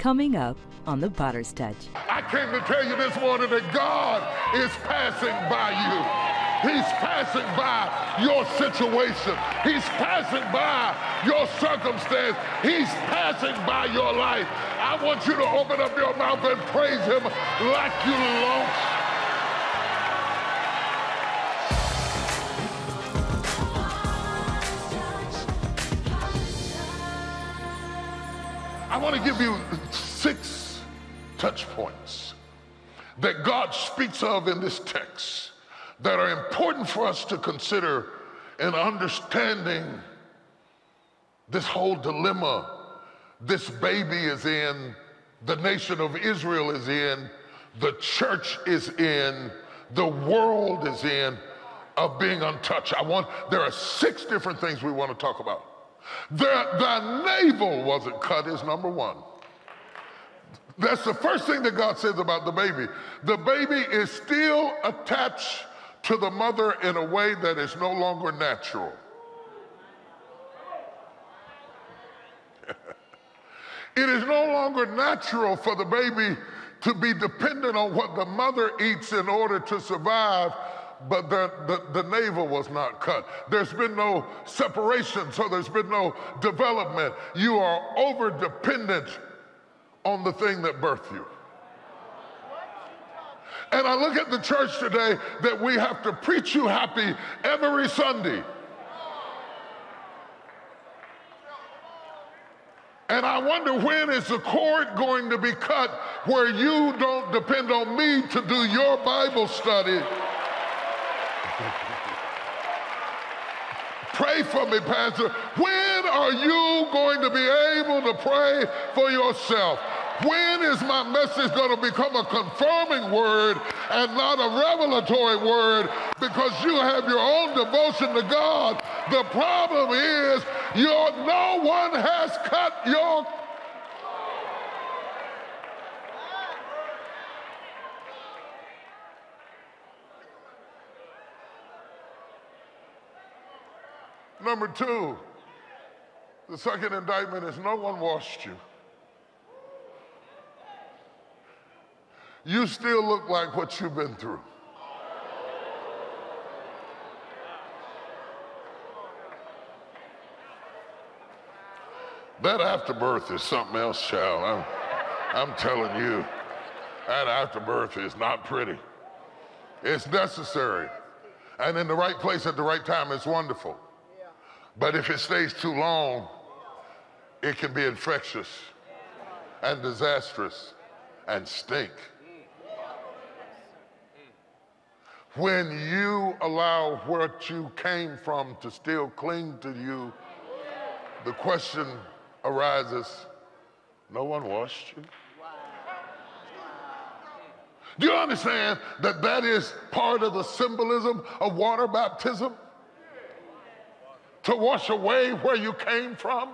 Coming up on the Potter's Touch. I came to tell you this morning that God is passing by you. He's passing by your situation. He's passing by your circumstance. He's passing by your life. I want you to open up your mouth and praise him like you lost. I want to give you touch points that God speaks of in this text that are important for us to consider in understanding this whole dilemma this baby is in, the nation of Israel is in, the church is in, the world is in of being untouched. I want, there are six different things we want to talk about. The, the navel wasn't cut is number one. That's the first thing that God says about the baby. The baby is still attached to the mother in a way that is no longer natural. it is no longer natural for the baby to be dependent on what the mother eats in order to survive, but the, the, the, navel was not cut. There's been no separation, so there's been no development. You are over dependent on the thing that birthed you. And I look at the church today that we have to preach you happy every Sunday. And I wonder when is the cord going to be cut where you don't depend on me to do your Bible study. pray for me, Pastor. When are you going to be able to pray for yourself? When is my message going to become a confirming word and not a revelatory word because you have your own devotion to God? The problem is your, no one has cut your Number two, the second indictment is no one washed you. You still look like what you've been through. That afterbirth is something else, child. I'm, I'm telling you, that afterbirth is not pretty. It's necessary. And in the right place at the right time, it's wonderful. But if it stays too long, it can be infectious and disastrous and stink. When you allow what you came from to still cling to you, the question arises no one washed you? Do you understand that that is part of the symbolism of water baptism? To wash away where you came from?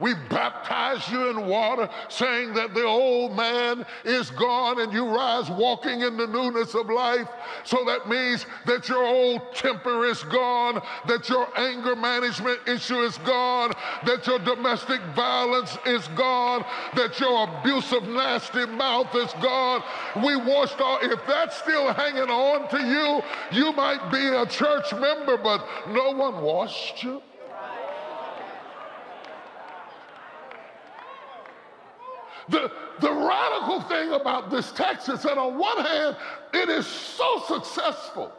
We baptize you in water, saying that the old man is gone and you rise walking in the newness of life. So that means that your old temper is gone, that your anger management issue is gone, that your domestic violence is gone, that your abusive, nasty mouth is gone. We washed all, if that's still hanging on to you, you might be a church member, but no one washed you. The, the radical thing about this text is that on one hand, it is so successful.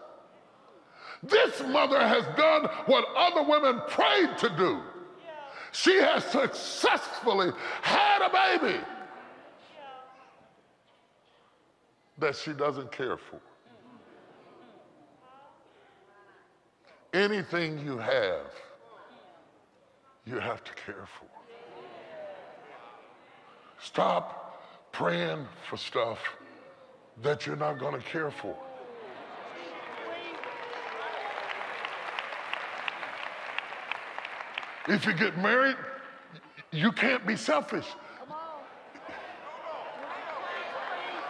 This mother has done what other women prayed to do. She has successfully had a baby that she doesn't care for. Anything you have, you have to care for. Stop praying for stuff that you're not going to care for. If you get married, you can't be selfish.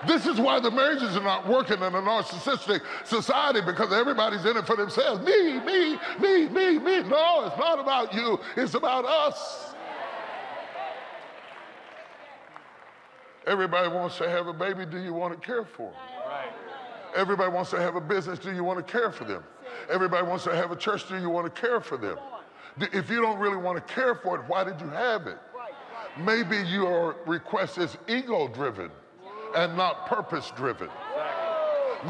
This is why the marriages are not working in a narcissistic society because everybody's in it for themselves. Me, me, me, me, me. No, it's not about you, it's about us. Everybody wants to have a baby. Do you want to care for them? Right. Everybody wants to have a business. Do you want to care for them? Everybody wants to have a church. Do you want to care for them? If you don't really want to care for it, why did you have it? Maybe your request is ego driven and not purpose driven.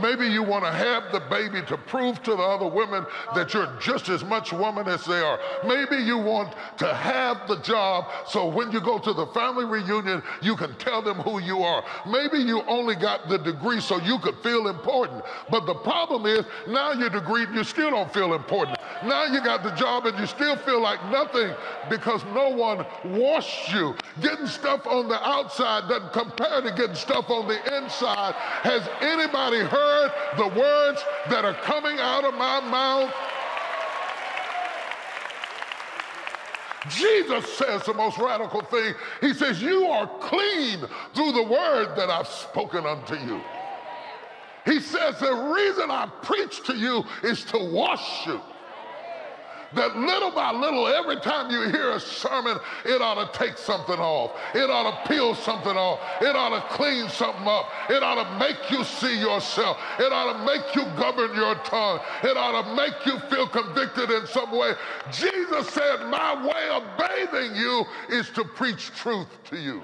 Maybe you want to have the baby to prove to the other women that you're just as much woman as they are. Maybe you want to have the job so when you go to the family reunion, you can tell them who you are. Maybe you only got the degree so you could feel important. But the problem is now you're degreed and you still don't feel important. Now you got the job and you still feel like nothing because no one washed you. Getting stuff on the outside doesn't compare to getting stuff on the inside. Has anybody heard? the words that are coming out of my mouth? Jesus says the most radical thing. He says, You are clean through the word that I've spoken unto you. He says, The reason I preach to you is to wash you that little by little, every time you hear a sermon, it ought to take something off. It ought to peel something off. It ought to clean something up. It ought to make you see yourself. It ought to make you govern your tongue. It ought to make you feel convicted in some way. Jesus said, My way of bathing you is to preach truth to you.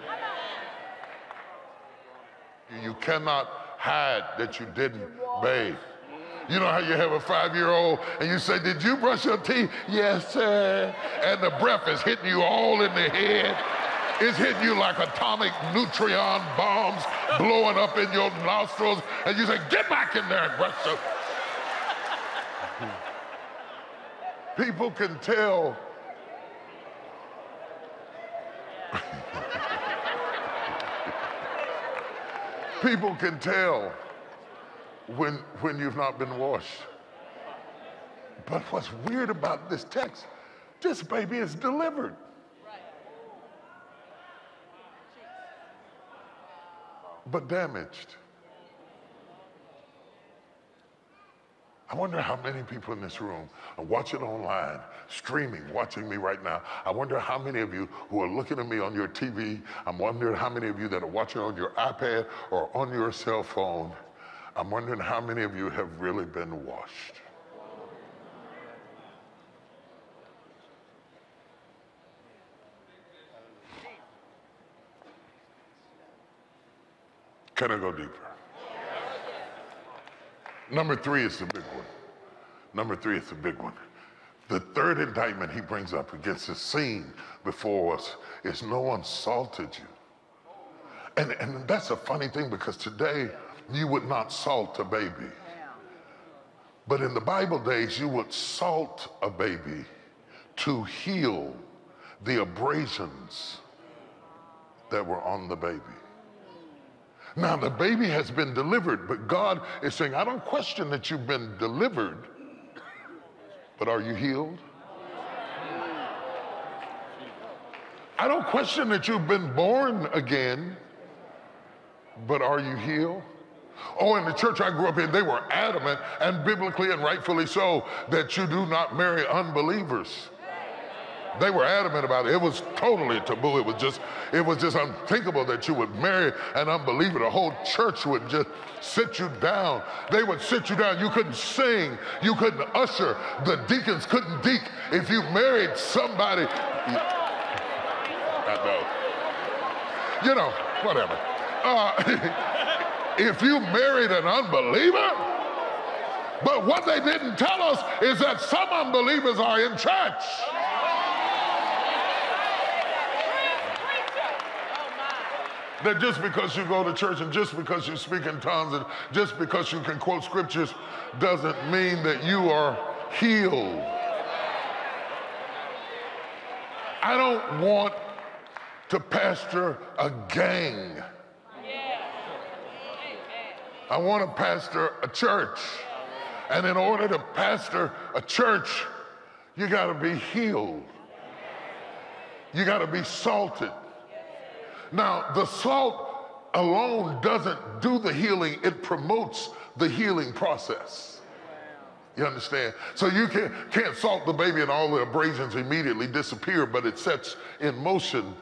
You cannot hide that you didn't bathe. You know how you have a five year old and you say, Did you brush your teeth? Yes, sir. And the breath is hitting you all in the head. It's hitting you like atomic neutron bombs blowing up in your nostrils. And you say, Get back in there and brush your People can tell. People can tell when, when you've not been washed. But what's weird about this text, this baby is delivered. But damaged. I wonder how many people in this room are watching online, streaming, watching me right now. I wonder how many of you who are looking at me on your TV, I'm wondering how many of you that are watching on your iPad or on your cell phone I'm wondering how many of you have really been washed. Can I go deeper? Number three is the big one. Number three is the big one. The third indictment he brings up against the scene before us is no one salted you. And, and that's a funny thing because today, you would not salt a baby. But in the Bible days, you would salt a baby to heal the abrasions that were on the baby. Now, the baby has been delivered, but God is saying, I don't question that you've been delivered, but are you healed? I don't question that you've been born again, but are you healed? Oh, in the church I grew up in, they were adamant, and biblically and rightfully so, that you do not marry unbelievers. They were adamant about it. It was totally taboo. It was just, it was just unthinkable that you would marry an unbeliever. The whole church would just sit you down. They would sit you down. You couldn't sing. You couldn't usher. The deacons couldn't deek. If you married somebody, I know. You know, whatever. Uh, if you married an unbeliever. But what they didn't tell us is that some unbelievers are in church. That just because you go to church and just because you speak in tongues and just because you can quote scriptures doesn't mean that you are healed. I don't want to pastor a gang. I want to pastor a church. And in order to pastor a church, you got to be healed. You got to be salted. Now, the salt alone doesn't do the healing, it promotes the healing process. You understand? So you can, can't salt the baby and all the abrasions immediately disappear, but it sets in motion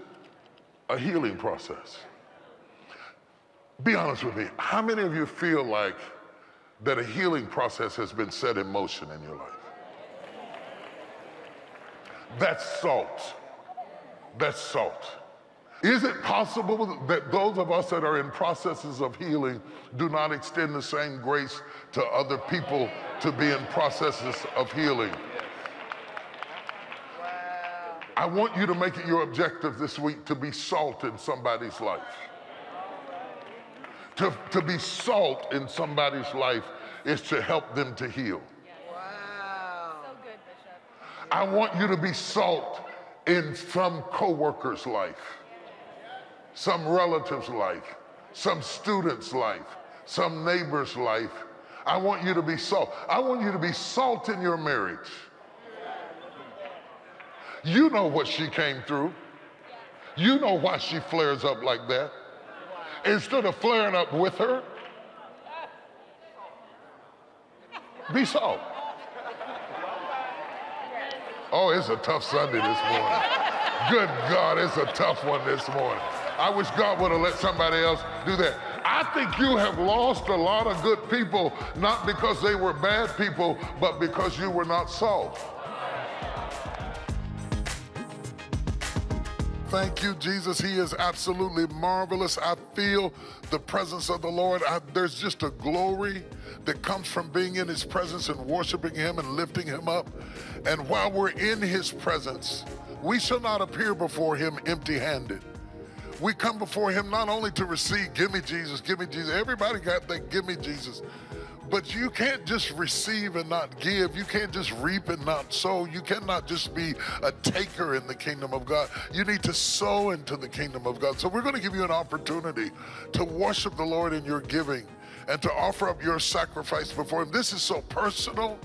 a healing process. Be honest with me. How many of you feel like that a healing process has been set in motion in your life? That's salt. That's salt. Is it possible that those of us that are in processes of healing do not extend the same grace to other people to be in processes of healing? I want you to make it your objective this week to be salt in somebody's life. To, to be salt in somebody's life is to help them to heal. Wow. So good, Bishop. I want you to be salt in some coworker's life, some relative's life, some student's life, some neighbor's life. I want you to be salt. I want you to be salt in your marriage. You know what she came through. You know why she flares up like that. Instead of flaring up with her, be salt. Oh, it's a tough Sunday this morning. Good God, it's a tough one this morning. I wish God would have let somebody else do that. I think you have lost a lot of good people, not because they were bad people, but because you were not salt. Thank you, Jesus. He is absolutely marvelous. I feel the presence of the Lord. I, there's just a glory that comes from being in His presence and worshiping Him and lifting Him up. And while we're in His presence, we shall not appear before Him empty handed. We come before Him not only to receive, give me Jesus, give me Jesus. Everybody got that, give me Jesus. But you can't just receive and not give. You can't just reap and not sow. You cannot just be a taker in the kingdom of God. You need to sow into the kingdom of God. So we're going to give you an opportunity to worship the Lord in your giving and to offer up your sacrifice before Him. This is so personal.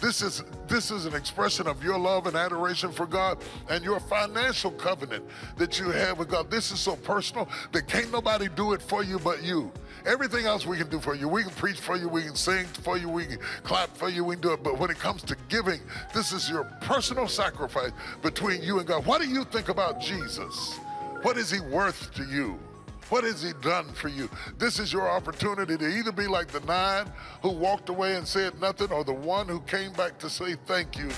This is this is an expression of your love and adoration for God and your financial covenant that you have with God. This is so personal that can't nobody do it for you but you. Everything else we can do for you. We can preach for you, we can sing for you, we can clap for you, we can do it. But when it comes to giving, this is your personal sacrifice between you and God. What do you think about Jesus? What is he worth to you? What has he done for you? This is your opportunity to either be like the nine who walked away and said nothing or the one who came back to say thank you.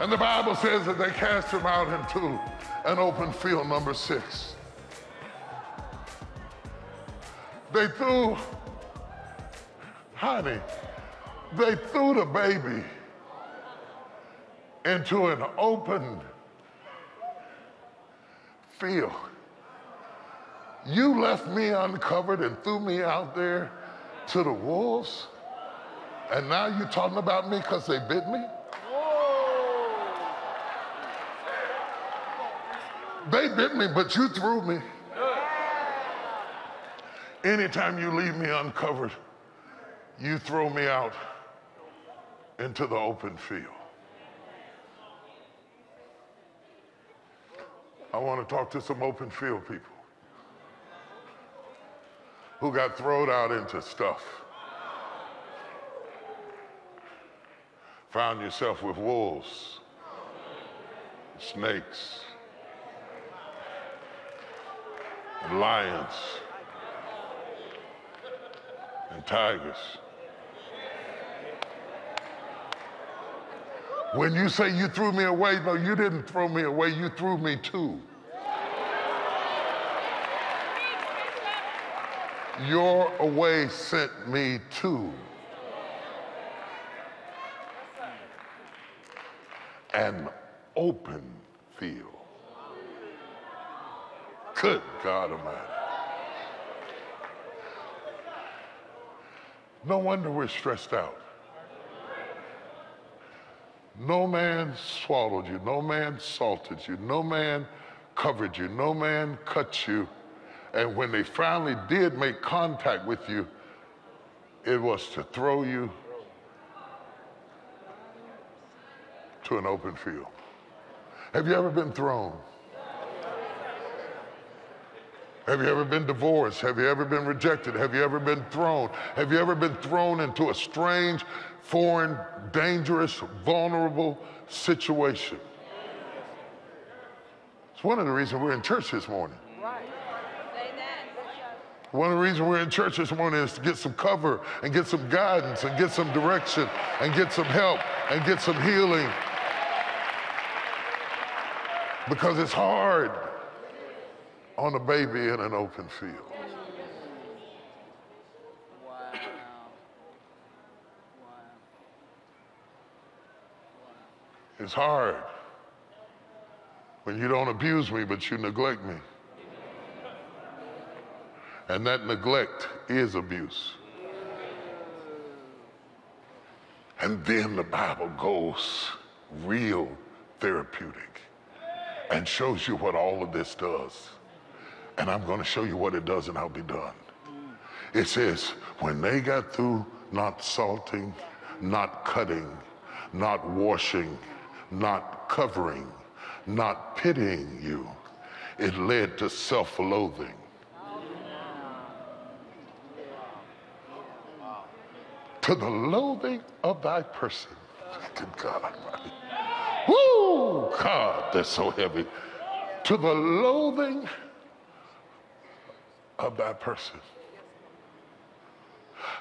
And the Bible says that they cast him out into an open field, number six. They threw, honey, they threw the baby into an open field. You left me uncovered and threw me out there to the wolves, and now you're talking about me because they bit me? They bit me, but you threw me. Anytime you leave me uncovered, you throw me out into the open field. I want to talk to some open field people who got thrown out into stuff. Found yourself with wolves, snakes, and lions, and tigers. When you say you threw me away, no, you didn't throw me away, you threw me too. Your away sent me to. An open field. Good God Almighty. No wonder we're stressed out. No man swallowed you. No man salted you. No man covered you. No man cut you. And when they finally did make contact with you, it was to throw you to an open field. Have you ever been thrown? Have you ever been divorced? Have you ever been rejected? Have you ever been thrown? Have you ever been thrown into a strange, foreign, dangerous, vulnerable situation? It's one of the reasons we're in church this morning. One of the reasons we're in church this morning is to get some cover and get some guidance and get some direction and get some help and get some healing. Because it's hard on a baby in an open field. It's hard when you don't abuse me, but you neglect me. And that neglect is abuse. And then the Bible goes real therapeutic and shows you what all of this does. And I'm going to show you what it does, and I'll be done. It says, when they got through not salting, not cutting, not washing, not covering, not pitying you, it led to self loathing. To the loathing of thy person. God Almighty. Woo! God, that's so heavy. To the loathing of that person.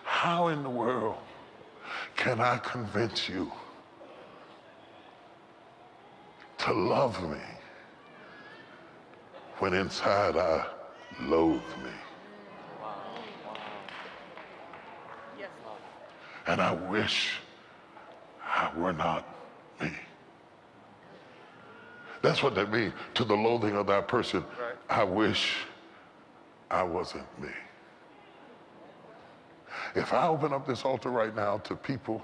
How in the world can I convince you to love me when inside I loathe me? And I wish I were not me. That's what that means. To the loathing of that person, right. I wish I wasn't me. If I open up this altar right now to people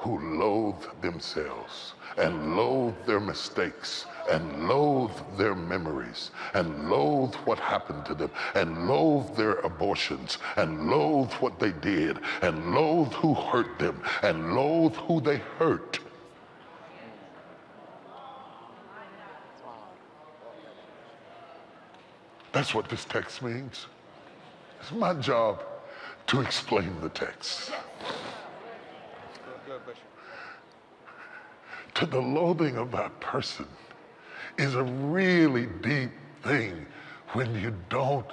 who loathe themselves and loathe their mistakes and loathe their memories and loathe what happened to them and loathe their abortions and loathe what they did and loathe who hurt them and loathe who they hurt. That's what this text means. It's my job to explain the text. To the loathing of that person is a really deep thing when you don't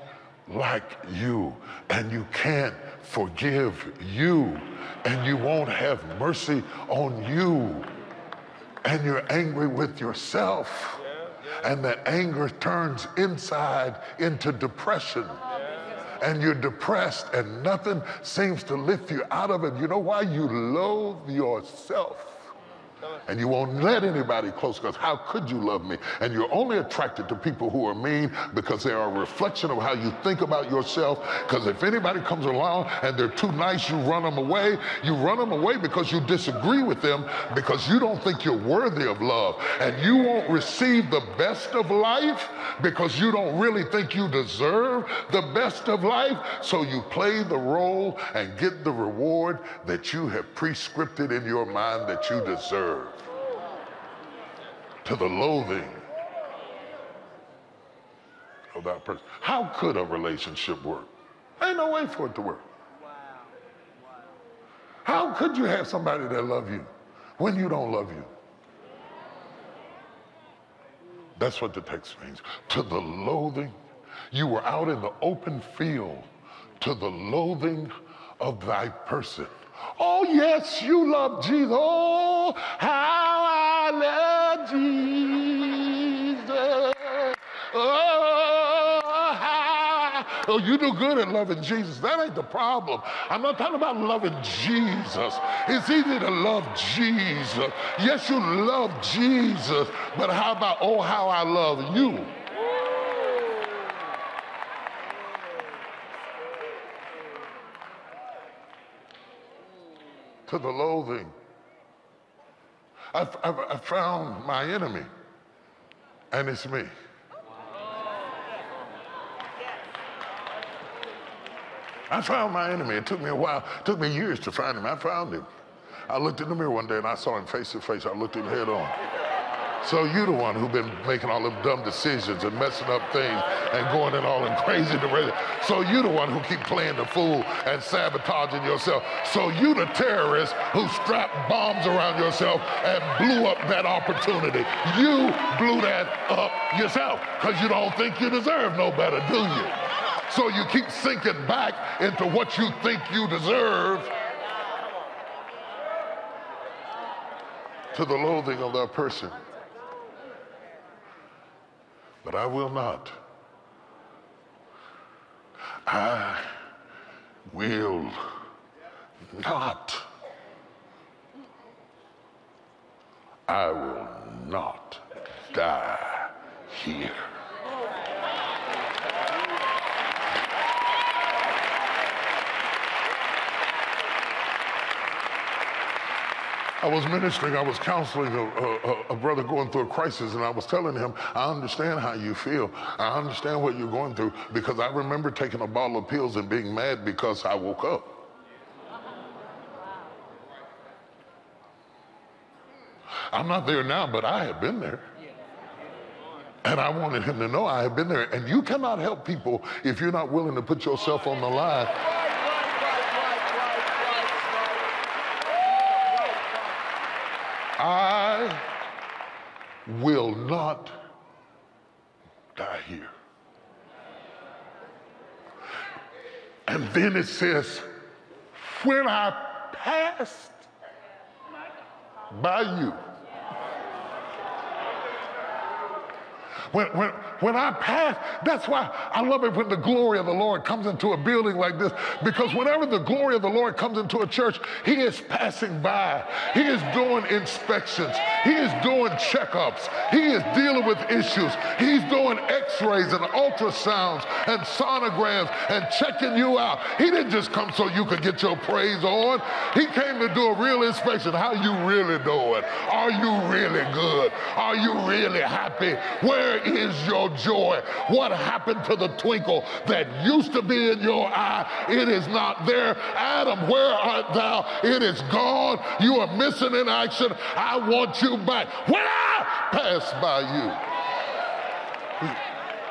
like you and you can't forgive you and you won't have mercy on you and you're angry with yourself and that anger turns inside into depression and you're depressed and nothing seems to lift you out of it. You know why? You loathe yourself. And you won't let anybody close because how could you love me? And you're only attracted to people who are mean because they are a reflection of how you think about yourself. Because if anybody comes along and they're too nice, you run them away. You run them away because you disagree with them because you don't think you're worthy of love. And you won't receive the best of life because you don't really think you deserve the best of life. So you play the role and get the reward that you have prescripted in your mind that you deserve to the loathing of that person. How could a relationship work? Ain't no way for it to work. How could you have somebody that love you when you don't love you? That's what the text means. To the loathing, you were out in the open field to the loathing of thy person. Oh, yes, you love Jesus. Oh, how I love Jesus. Oh, how. Oh, you do good at loving Jesus. That ain't the problem. I'm not talking about loving Jesus. It's easy to love Jesus. Yes, you love Jesus, but how about, oh, how I love you? To the loathing. I've, I've, I've found my enemy, and it's me. I found my enemy. It took me a while, it took me years to find him. I found him. I looked in the mirror one day and I saw him face to face. I looked him head on. So you the one who've been making all them dumb decisions and messing up things and going in all them crazy directions. So you the one who keep playing the fool and sabotaging yourself. So you the terrorist who strapped bombs around yourself and blew up that opportunity. You blew that up yourself because you don't think you deserve no better, do you? So you keep sinking back into what you think you deserve to the loathing of that person. But I will not. I will not. I will not die here. I was ministering, I was counseling a, a, a, brother going through a crisis, and I was telling him, I understand how you feel. I understand what you're going through because I remember taking a bottle of pills and being mad because I woke up. I'm not there now, but I have been there. And I wanted him to know I have been there. And you cannot help people if you're not willing to put yourself on the line I will not die here. And then it says, when I passed by you. When, when, when I pass, that's why I love it when the glory of the Lord comes into a building like this, because whenever the glory of the Lord comes into a church, He is passing by. He is doing inspections. He is doing checkups. He is dealing with issues. He's doing x rays and ultrasounds and sonograms and checking you out. He didn't just come so you could get your praise on. He came to do a real inspection. How you really doing? Are you really good? Are you really happy? Where is your joy? What happened to the twinkle that used to be in your eye? It is not there. Adam, where art thou? It is gone. You are missing in action. I want you back. When I pass by you,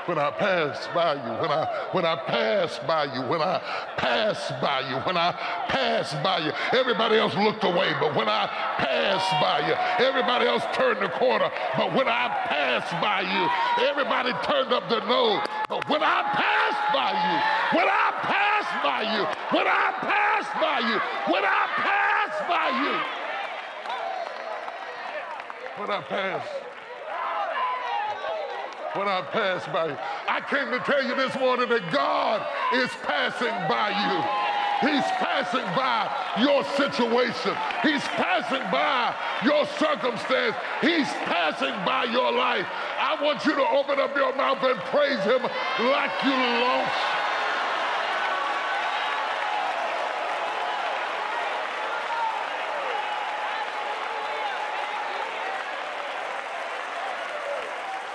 when I pass by you, when I when I pass by you, when I pass by you, when I pass by you. Everybody else looked away, but when I pass by you, everybody else turned the corner. But when I pass by you, everybody turned up their nose. But when I pass by you, when I pass by you, when I pass by you, when I pass by you, when I pass when I pass by you. I came to tell you this morning that God is passing by you. He's passing by your situation. He's passing by your circumstance. He's passing by your life. I want you to open up your mouth and praise him like you lost.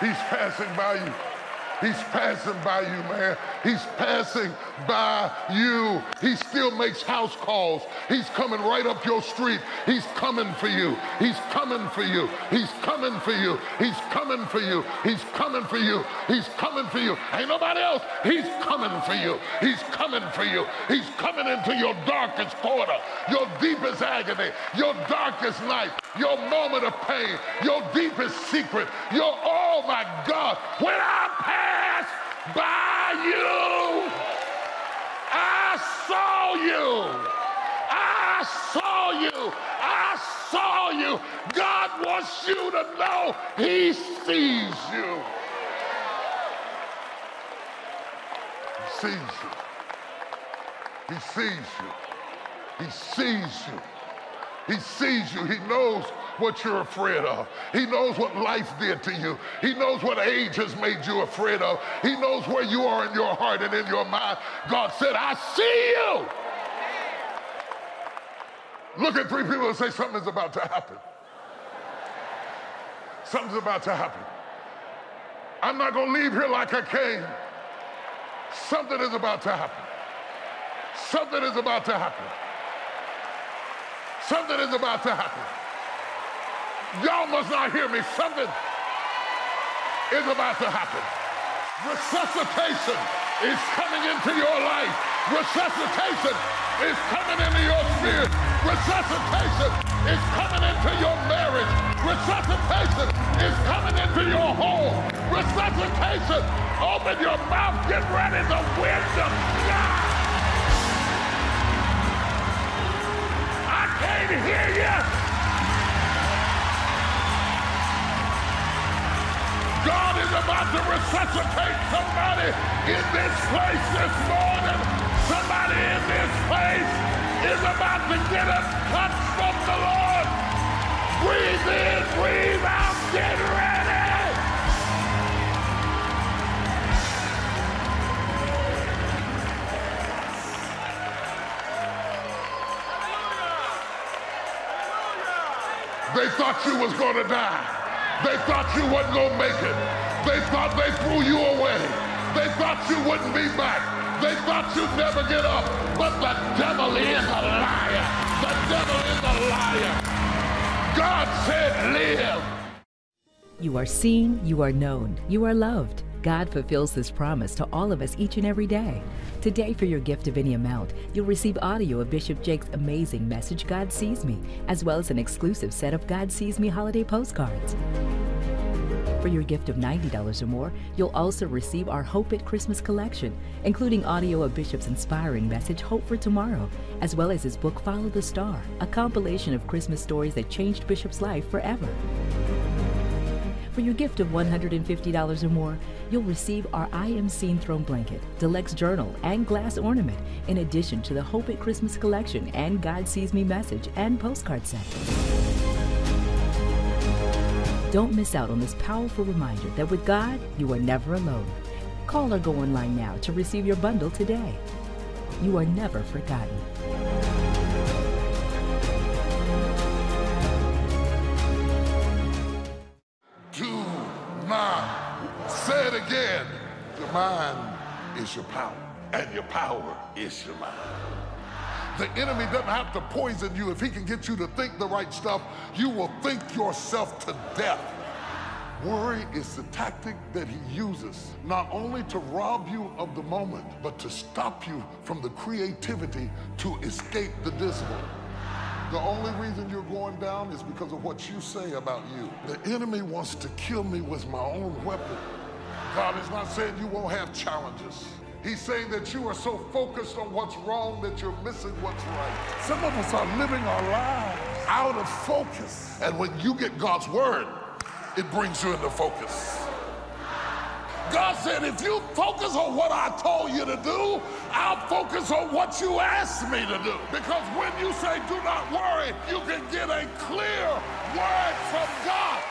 He's passing by you. He's passing by you, man. He's passing by you. He still makes house calls. He's coming right up your street. He's coming for you. He's coming for you. He's coming for you. He's coming for you. He's coming for you. He's coming for you. Ain't nobody else. He's coming for you. He's coming for you. He's coming into your darkest corner, your deepest agony, your darkest night, your moment of pain, your deepest secret, your, oh my God, when I pass by you. I saw you. I saw you. I saw you. God wants you to know He sees you. He sees you. He sees you. He sees you. He sees you. He knows what you're afraid of. He knows what life did to you. He knows what age has made you afraid of. He knows where you are in your heart and in your mind. God said, I see you. Look at three people and say, Something's about to happen. Something's about to happen. I'm not going to leave here like I came. Something is about to happen. Something is about to happen. Something is about to happen. Y'all must not hear me. Something is about to happen. Resuscitation is coming into your life. Resuscitation is coming into your spirit. Resuscitation is coming into your marriage. Resuscitation is coming into your home. Resuscitation. Open your mouth. Get ready. The of God. I can't hear you. God is about to resuscitate somebody in this place this morning. Somebody in this place is about to get a touch from the Lord. Breathe in, breathe out, get ready. They thought you was to die. They thought you wasn't to make it. They thought they threw you away. They thought you wouldn't be back. They thought you'd never get up. But the devil is a liar. The devil is a liar. God said live. You are seen, you are known, you are loved. God fulfills this promise to all of us each and every day. Today, for your gift of any amount, you'll receive audio of Bishop Jakes' amazing message, God Sees Me, as well as an exclusive set of God Sees Me holiday postcards. For your gift of $90 or more, you'll also receive our Hope at Christmas collection, including audio of Bishop's inspiring message, Hope for Tomorrow, as well as his book, Follow the Star, a compilation of Christmas stories that changed Bishop's life forever. For your gift of $150 or more, you'll receive our I Am Seen Throne Blanket, Deluxe Journal, and glass ornament, in addition to the Hope at Christmas collection and God Sees Me message and postcard set. Don't miss out on this powerful reminder that with God, you are never alone. Call or go online now to receive your bundle today. You are never forgotten. Mind is your power, and your power is your mind. The enemy doesn't have to poison you. If he can get you to think the right stuff, you will think yourself to death. Worry is the tactic that he uses not only to rob you of the moment, but to stop you from the creativity to escape the dismal. The only reason you're going down is because of what you say about you. The enemy wants to kill me with my own weapon. God is not saying you won't have challenges. He's saying that you are so focused on what's wrong that you're missing what's right. Some of us are living our lives out of focus. And when you get God's word, it brings you into focus. God said, if you focus on what I told you to do, I'll focus on what you asked me to do. Because when you say, do not worry, you can get a clear word from God.